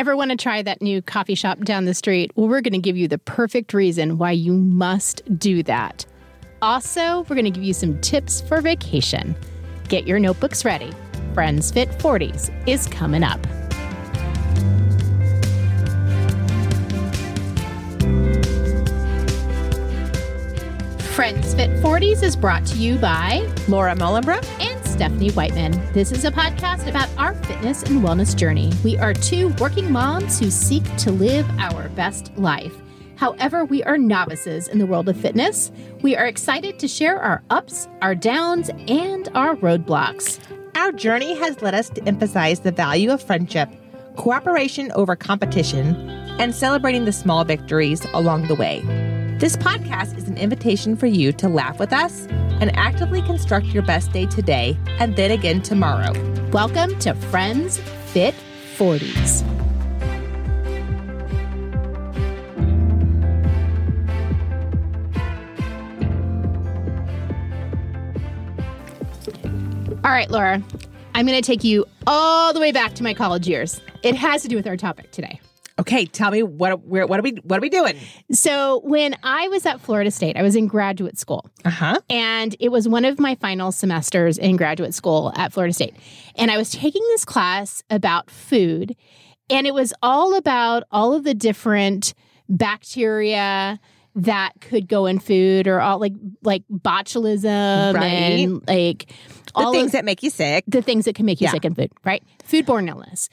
Ever want to try that new coffee shop down the street? Well, we're going to give you the perfect reason why you must do that. Also, we're going to give you some tips for vacation. Get your notebooks ready. Friends Fit 40s is coming up. Friends Fit 40s is brought to you by Laura Mullenbrook and Stephanie Whiteman. This is a podcast about our fitness and wellness journey. We are two working moms who seek to live our best life. However, we are novices in the world of fitness. We are excited to share our ups, our downs, and our roadblocks. Our journey has led us to emphasize the value of friendship, cooperation over competition, and celebrating the small victories along the way. This podcast is an invitation for you to laugh with us and actively construct your best day today and then again tomorrow. Welcome to Friends Fit 40s. All right, Laura, I'm going to take you all the way back to my college years. It has to do with our topic today. Okay, tell me what we're, what are we what are we doing? So, when I was at Florida State, I was in graduate school. Uh-huh. And it was one of my final semesters in graduate school at Florida State. And I was taking this class about food, and it was all about all of the different bacteria that could go in food or all like like botulism Right. and like The all things of that make you sick. the things that can make you Yeah. sick in food, right? Foodborne illness.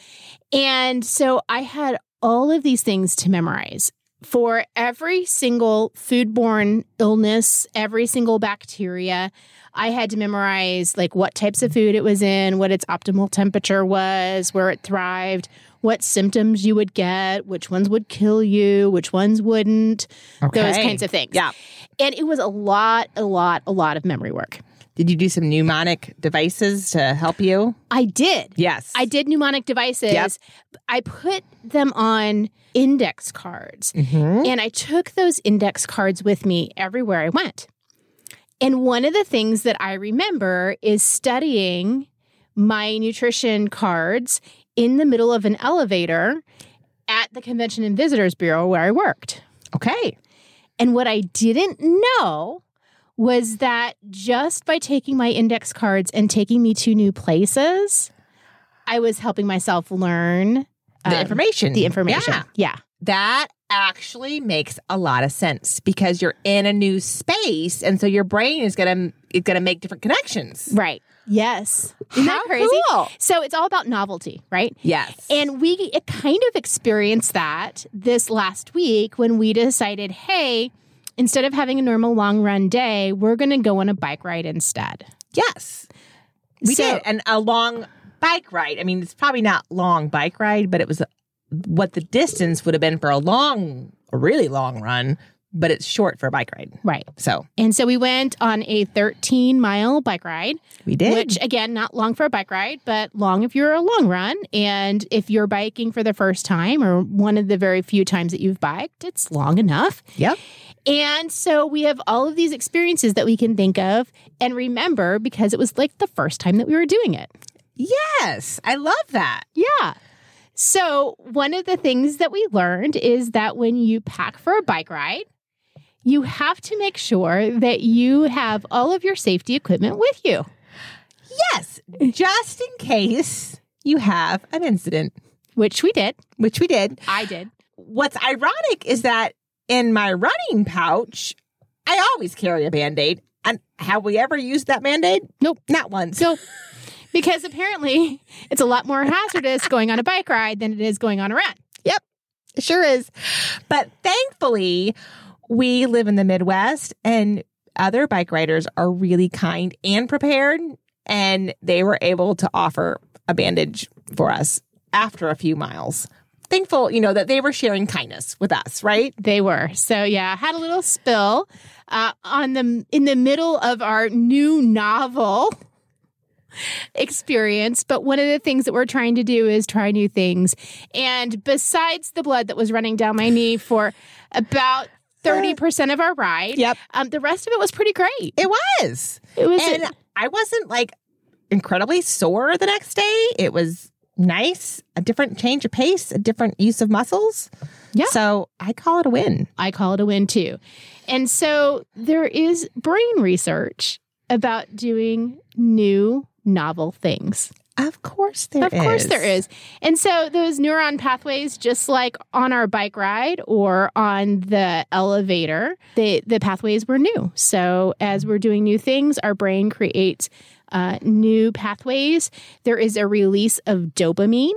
And so I had all of these things to memorize for every single foodborne illness, every single bacteria. I had to memorize like what types of food it was in, what its optimal temperature was, where it thrived, what symptoms you would get, which ones would kill you, which ones wouldn't, those kinds of things. Yeah. And it was a lot, a lot, a lot of memory work. Did you do some mnemonic devices to help you? I did. Yes. I did mnemonic devices. Yep. I put them on index cards Mhm. and I took those index cards with me everywhere I went. And one of the things that I remember is studying my nutrition cards in the middle of an elevator at the Convention and Visitors Bureau where I worked. Okay. And what I didn't know was that just by taking my index cards and taking me to new places, I was helping myself learn The um, information. The information. Yeah. Yeah. That actually makes a lot of sense because you're in a new space and so your brain is going to it's going to make different connections. Right. Yes. Isn't that crazy? cool. So it's all about novelty, right? Yes. And we kind of experienced that this last week when we decided, hey, instead of having a normal long run day, we're going to go on a bike ride instead. yes. We So- did. And a long bike ride. I mean, it's probably not long bike ride, but it was what the distance would have been for a long, a really long run, but it's short for a bike ride. Right. So And so we went on a 13 mile bike ride, we did. which again, not long for a bike ride, but long if you're a long run. And if you're biking for the first time or one of the very few times that you've biked, it's long enough. yep. And so we have all of these experiences that we can think of and remember because it was like the first time that we were doing it. Yes. I love that. Yeah. So, one of the things that we learned is that when you pack for a bike ride, you have to make sure that you have all of your safety equipment with you. Yes. Just in case you have an incident, Which we did. which we did. I did. What's ironic is that in my running pouch, I always carry a band aid. And have we ever used that band aid? Nope. Not once. So, because apparently it's a lot more hazardous going on a bike ride than it is going on a run. Yep. It sure is. But thankfully, we live in the Midwest and other bike riders are really kind and prepared. And they were able to offer a bandage for us after a few miles. Thankful, you know, that they were sharing kindness with us, right? They were. So yeah, had a little spill uh, on the in the middle of our new novel experience. But one of the things that we're trying to do is try new things. And besides the blood that was running down my knee for about thirty percent of our ride, Yep. um, the rest of it was pretty great. It was. It was And I wasn't like incredibly sore the next day. It was nice, a different change of pace, a different use of muscles. Yeah. So I call it a win. I call it a win too. And so there is brain research about doing new novel things. Of course there of course is. there is. And so those neuron pathways, just like on our bike ride or on the elevator, they, the pathways were new. So as we're doing new things, our brain creates uh, new pathways. There is a release of dopamine,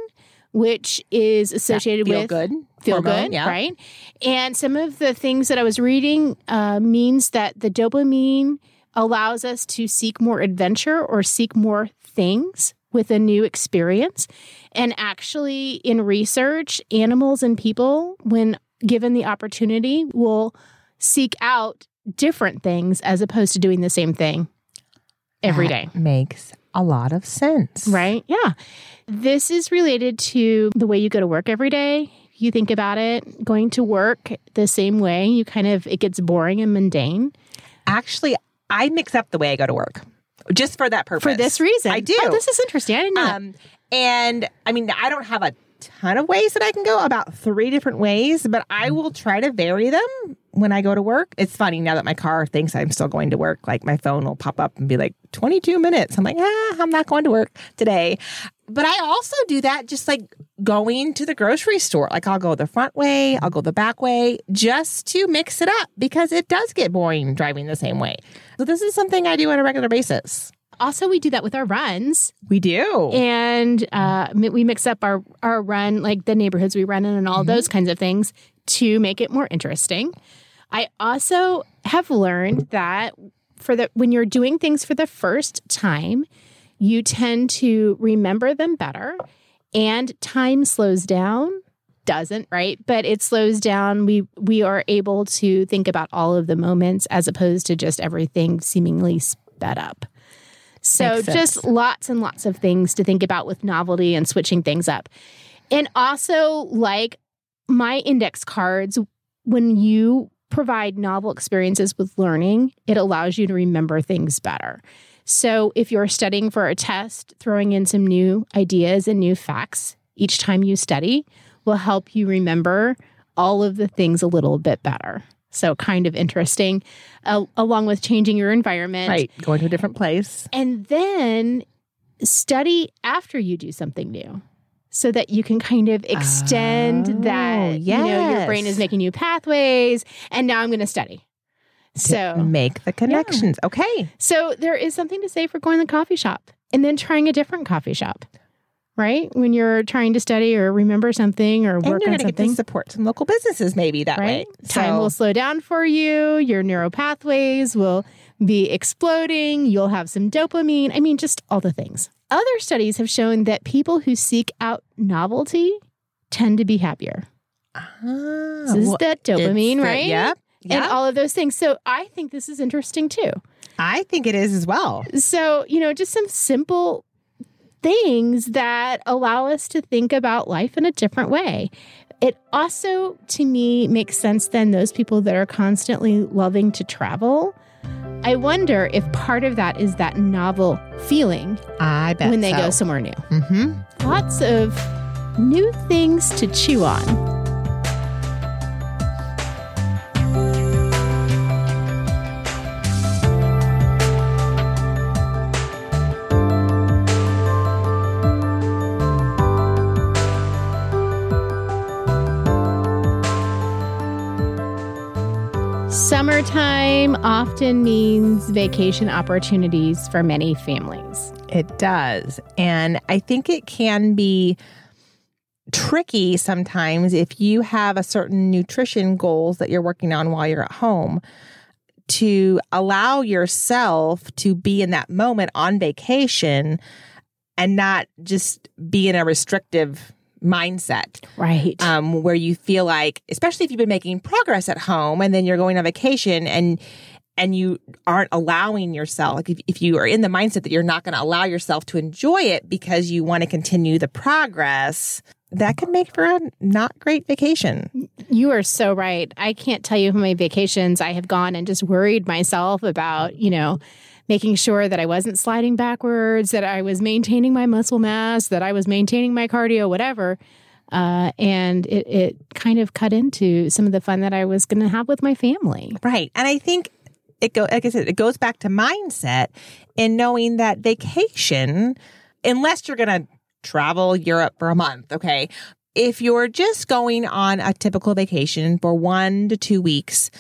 which is associated feel with good. feel hormone, good, yeah. right? And some of the things that I was reading uh, means that the dopamine allows us to seek more adventure or seek more things with a new experience. And actually, in research, animals and people, when given the opportunity, will seek out different things as opposed to doing the same thing every day. That Makes a lot of sense. Right? Yeah. This is related to the way you go to work every day. You think about it, going to work the same way, you kind of, it gets boring and mundane. Actually, I mix up the way I go to work just for that purpose. For this reason. I do. Oh, this is interesting. I didn't know. Um, and I mean, I don't have a ton of ways that I can go, about three different ways, but I will try to vary them when I go to work. It's funny now that my car thinks I'm still going to work, like my phone will pop up and be like 22 minutes. I'm like, ah, I'm not going to work today. But I also do that just like going to the grocery store. Like I'll go the front way, I'll go the back way just to mix it up because it does get boring driving the same way. So this is something I do on a regular basis. also, we do that with our runs. We do. and uh, we mix up our our run, like the neighborhoods we run in, and all those kinds of things to make it more interesting. I also have learned that for the when you're doing things for the first time, you tend to remember them better, and time slows down. Doesn't right, but it slows down. We we are able to think about all of the moments as opposed to just everything seemingly sped up. So just lots and lots of things to think about with novelty and switching things up. And also like my index cards when you provide novel experiences with learning, it allows you to remember things better. So if you're studying for a test, throwing in some new ideas and new facts each time you study will help you remember all of the things a little bit better. So kind of interesting, uh, along with changing your environment. Right. Going to a different place. And then study after you do something new so that you can kind of extend Oh, that, you know, your brain is making new pathways. And now I'm going to study. So, make the connections. Okay. so there is something to say for going to the coffee shop and then trying a different coffee shop, right? When you're trying to study or remember something or And work on to get something. support some local businesses maybe that right? way. Time So- will slow down for you. Your neural pathways will be exploding. You'll have some dopamine. I mean, just all the things. Other studies have shown that people who seek out novelty tend to be happier. Ah, This is well, that dopamine, the- right? Yep. And Yeah. all of those things. So I think this is interesting too. I think it is as well. So, you know, just some simple things that allow us to think about life in a different way. It also, to me, makes sense then those people that are constantly loving to travel. I wonder if part of that is that novel feeling I bet when they so. go somewhere new. Mm-hmm. Lots of new things to chew on. Summertime often means vacation opportunities for many families. It does. And I think it can be tricky sometimes if you have a certain nutrition goals that you're working on while you're at home to allow yourself to be in that moment on vacation and not just be in a restrictive mindset Right. um, where you feel like, especially if you've been making progress at home and then you're going on vacation and and you aren't allowing yourself, like if, if you are in the mindset that you're not going to allow yourself to enjoy it because you want to continue the progress, that could make for a not great vacation. You are so right. I can't tell you how many vacations I have gone and just worried myself about, you know, making sure that I wasn't sliding backwards, that I was maintaining my muscle mass, that I was maintaining my cardio, whatever. Uh, and it, it kind of cut into some of the fun that I was going to have with my family. Right. And I think it go like I said, it goes back to mindset and knowing that vacation, unless you're gonna travel Europe for a month, okay. If you're just going on a typical vacation for one to two weeks,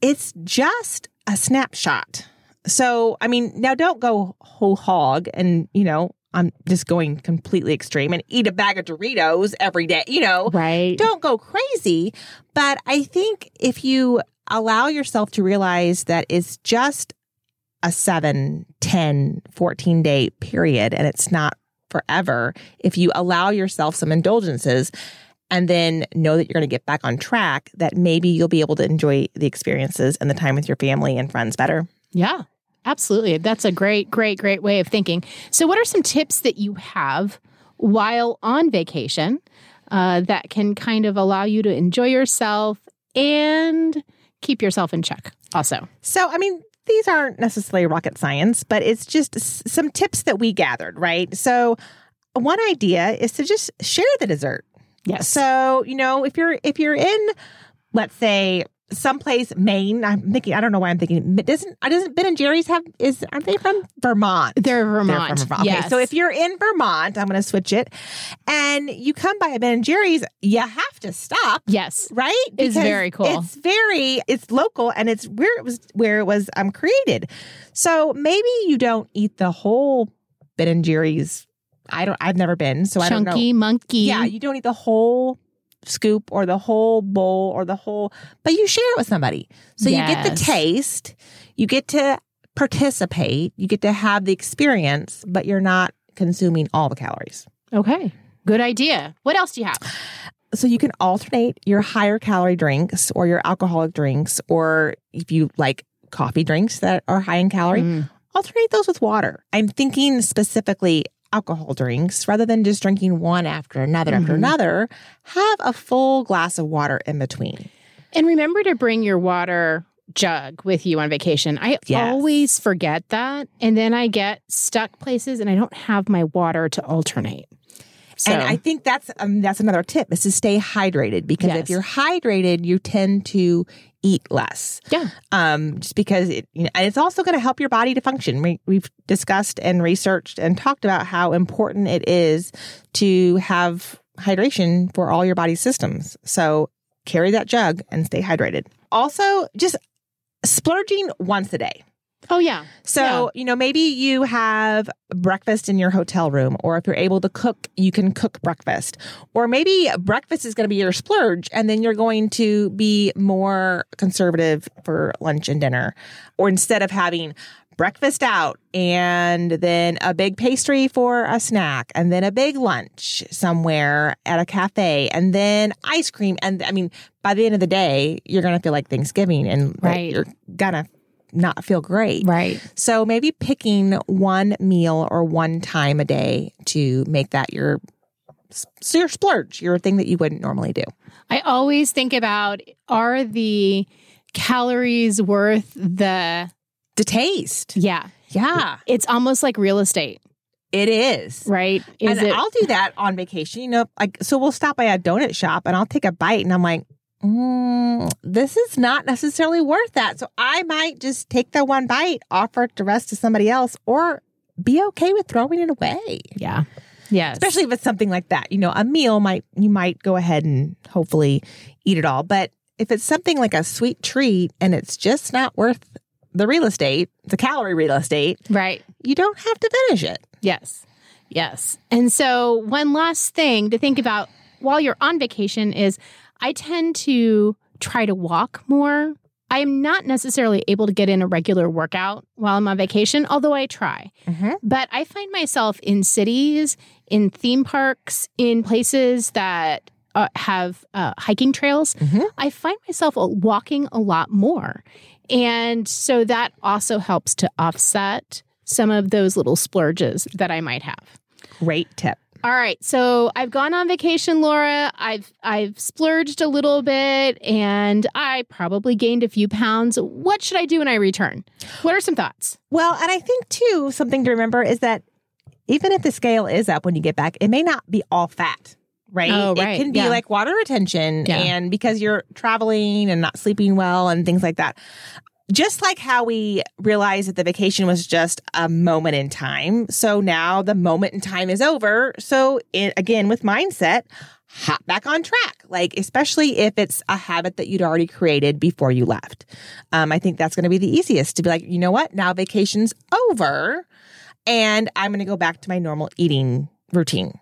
it's just a snapshot. So, I mean, now don't go whole hog and, you know, I'm just going completely extreme and eat a bag of Doritos every day, you know. Right. Don't go crazy. But I think if you allow yourself to realize that it's just a 7, 10, 14 day period and it's not forever, if you allow yourself some indulgences and then know that you're going to get back on track, that maybe you'll be able to enjoy the experiences and the time with your family and friends better. Yeah, absolutely. That's a great, great, great way of thinking. So, what are some tips that you have while on vacation uh, that can kind of allow you to enjoy yourself and keep yourself in check also? So, I mean, these aren't necessarily rocket science, but it's just s- some tips that we gathered, right? So, one idea is to just share the dessert. Yes. So, you know, if you're if you're in let's say someplace Maine, I'm thinking I don't know why I'm thinking doesn't I? doesn't Ben and Jerry's have is aren't they from Vermont? They're They're Vermont. from Vermont. Okay, so if you're in Vermont, I'm going to switch it, and you come by a Ben and Jerry's, you have to stop yes. right? It's Because very cool. It's very it's local and it's where it was where it was um created. So maybe you don't eat the whole Ben and Jerry's. I don't. I've never been, so I don't know. Chunky monkey. Yeah, you don't eat the whole scoop or the whole bowl or the whole, but you share it with somebody. So you get the taste, you get to participate, you get to have the experience, but you're not consuming all the calories. Okay. Good idea. What else do you have? So you can alternate your higher calorie drinks or your alcoholic drinks, or if you like coffee drinks that are high in calorie, Mm. alternate those with water. I'm thinking specifically alcohol drinks rather than just drinking one after another after Mhm. another. Have a full glass of water in between. And remember to bring your water jug with you on vacation. I Yes. always forget that. And then I get stuck places and I don't have my water to alternate. So, And I think that's um, that's another tip is to stay hydrated because Yes. if you're hydrated, you tend to eat less. yeah. um, just because it, you know, and it's also going to help your body to function. We, we've discussed and researched and talked about how important it is to have hydration for all your body systems. So carry that jug and stay hydrated. Also, just splurging once a day. Oh, yeah. So, you know, maybe you have breakfast in your hotel room, or if you're able to cook, you can cook breakfast. Or maybe breakfast is going to be your splurge, and then you're going to be more conservative for lunch and dinner. Or instead of having breakfast out and then a big pastry for a snack and then a big lunch somewhere at a cafe and then ice cream. And I mean, by the end of the day, you're going to feel like Thanksgiving and Right. you're going to not feel great. Right. So maybe picking one meal or one time a day to make that your so your splurge, your thing that you wouldn't normally do. I always think about are the calories worth the, The taste. yeah. Yeah, It's almost like real estate, it is. right? Is and it? I'll do that on vacation. You know, like so we'll stop by a donut shop and I'll take a bite and I'm like, mm, this is not necessarily worth that. So I might just take the one bite, offer it the rest to somebody else, or be okay with throwing it away. yeah. Yes. especially if it's something like that. You know, a meal might you might go ahead and hopefully eat it all, but if it's something like a sweet treat and it's just not worth the real estate, the calorie real estate, right. you don't have to finish it. Yes. Yes. And so, one last thing to think about while you're on vacation is I tend to try to walk more. I am not necessarily able to get in a regular workout while I'm on vacation, although I try. Mm-hmm. But I find myself in cities, in theme parks, in places that uh, have uh, hiking trails. Mhm. I find myself uh, walking a lot more. And so that also helps to offset some of those little splurges that I might have. Great tip. All right. So I've gone on vacation, Laura. I've I've splurged a little bit and I probably gained a few pounds. What should I do when I return? What are some thoughts? Well, and I think too, something to remember is that even if the scale is up when you get back, it may not be all fat. Right? Oh, right. It can be Yeah. like water retention Yeah. and because you're traveling and not sleeping well and things like that. Just like how we realized that the vacation was just a moment in time. So now the moment in time is over. So it, again, with mindset, hop back on track. Like, especially if it's a habit that you'd already created before you left. Um, I think that's going to be the easiest to be like, you know what? Now vacation's over and I'm going to go back to my normal eating routine.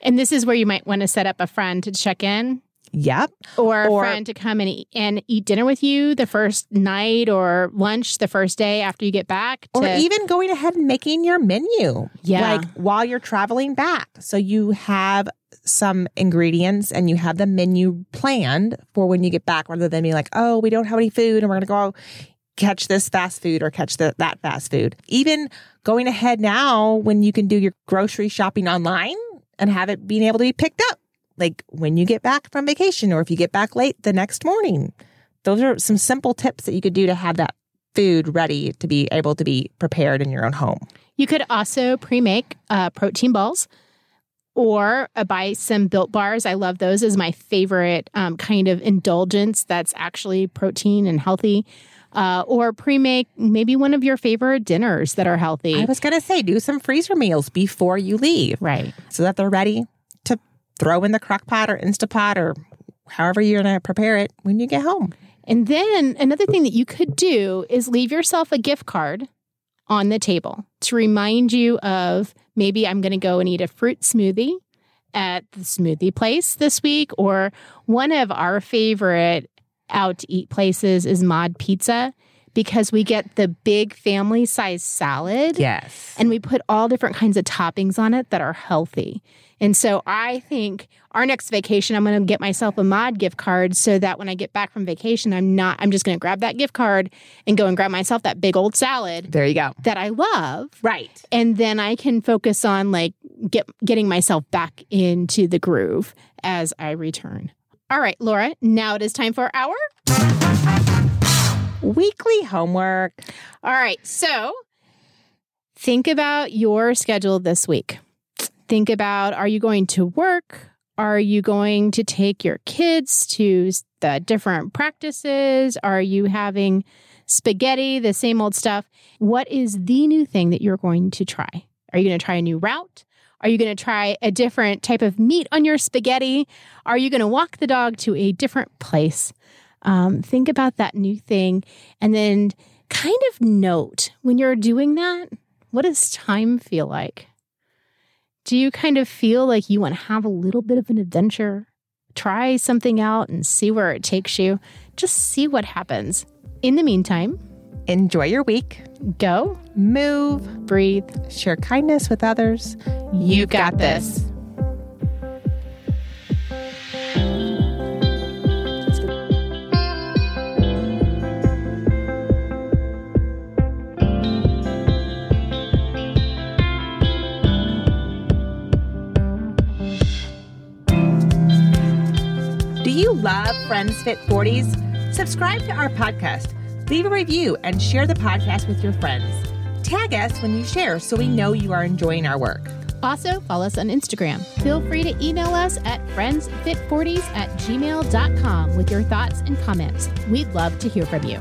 And this is where you might want to set up a friend to check in Yep. or a Or- friend to come and eat, and eat dinner with you the first night or lunch the first day after you get back. Or even going ahead and making your menu. Yeah. Like while you're traveling back. So you have some ingredients and you have the menu planned for when you get back rather than being like, oh, we don't have any food and we're going to go catch this fast food or catch the, that fast food. Even going ahead now when you can do your grocery shopping online and have it being able to be picked up. Like when you get back from vacation or if you get back late the next morning. Those are some simple tips that you could do to have that food ready to be able to be prepared in your own home. You could also pre make uh, protein balls or uh, buy some built bars. I love those as my favorite um, kind of indulgence that's actually protein and healthy. Uh, or pre make maybe one of your favorite dinners that are healthy. I was going to say, do some freezer meals before you leave right. so that they're ready throw in the crock pot or Instapot or however you're going to prepare it when you get home. And then another thing that you could do is leave yourself a gift card on the table to remind you of maybe I'm going to go and eat a fruit smoothie at the smoothie place this week, or one of our favorite out to eat places is Mod Pizza because we get the big family size salad Yes. and we put all different kinds of toppings on it that are healthy. And so I think our next vacation, I'm going to get myself a mod gift card so that when I get back from vacation, I'm not, I'm just going to grab that gift card and go and grab myself that big old salad there you go. that I love. Right. And then I can focus on like get, getting myself back into the groove as I return. All right, Laura, now it is time for our. Weekly homework. All right, so think about your schedule this week. Think about are you going to work? Are you going to take your kids to the different practices? Are you having spaghetti, the same old stuff? What is the new thing that you're going to try? Are you going to try a new route? Are you going to try a different type of meat on your spaghetti? Are you going to walk the dog to a different place? Um, think about that new thing and then kind of note when you're doing that, what does time feel like? Do you kind of feel like you want to have a little bit of an adventure? Try something out and see where it takes you. Just see what happens. In the meantime, Enjoy your week. go, Move. breathe. Share kindness with others. You got this. Do love Friends Fit 40s? Subscribe to our podcast, leave a review, and share the podcast with your friends. Tag us when you share so we know you are enjoying our work. Also, follow us on Instagram. Feel free to email us at friendsfit40s at gmail.com with your thoughts and comments. We'd love to hear from you.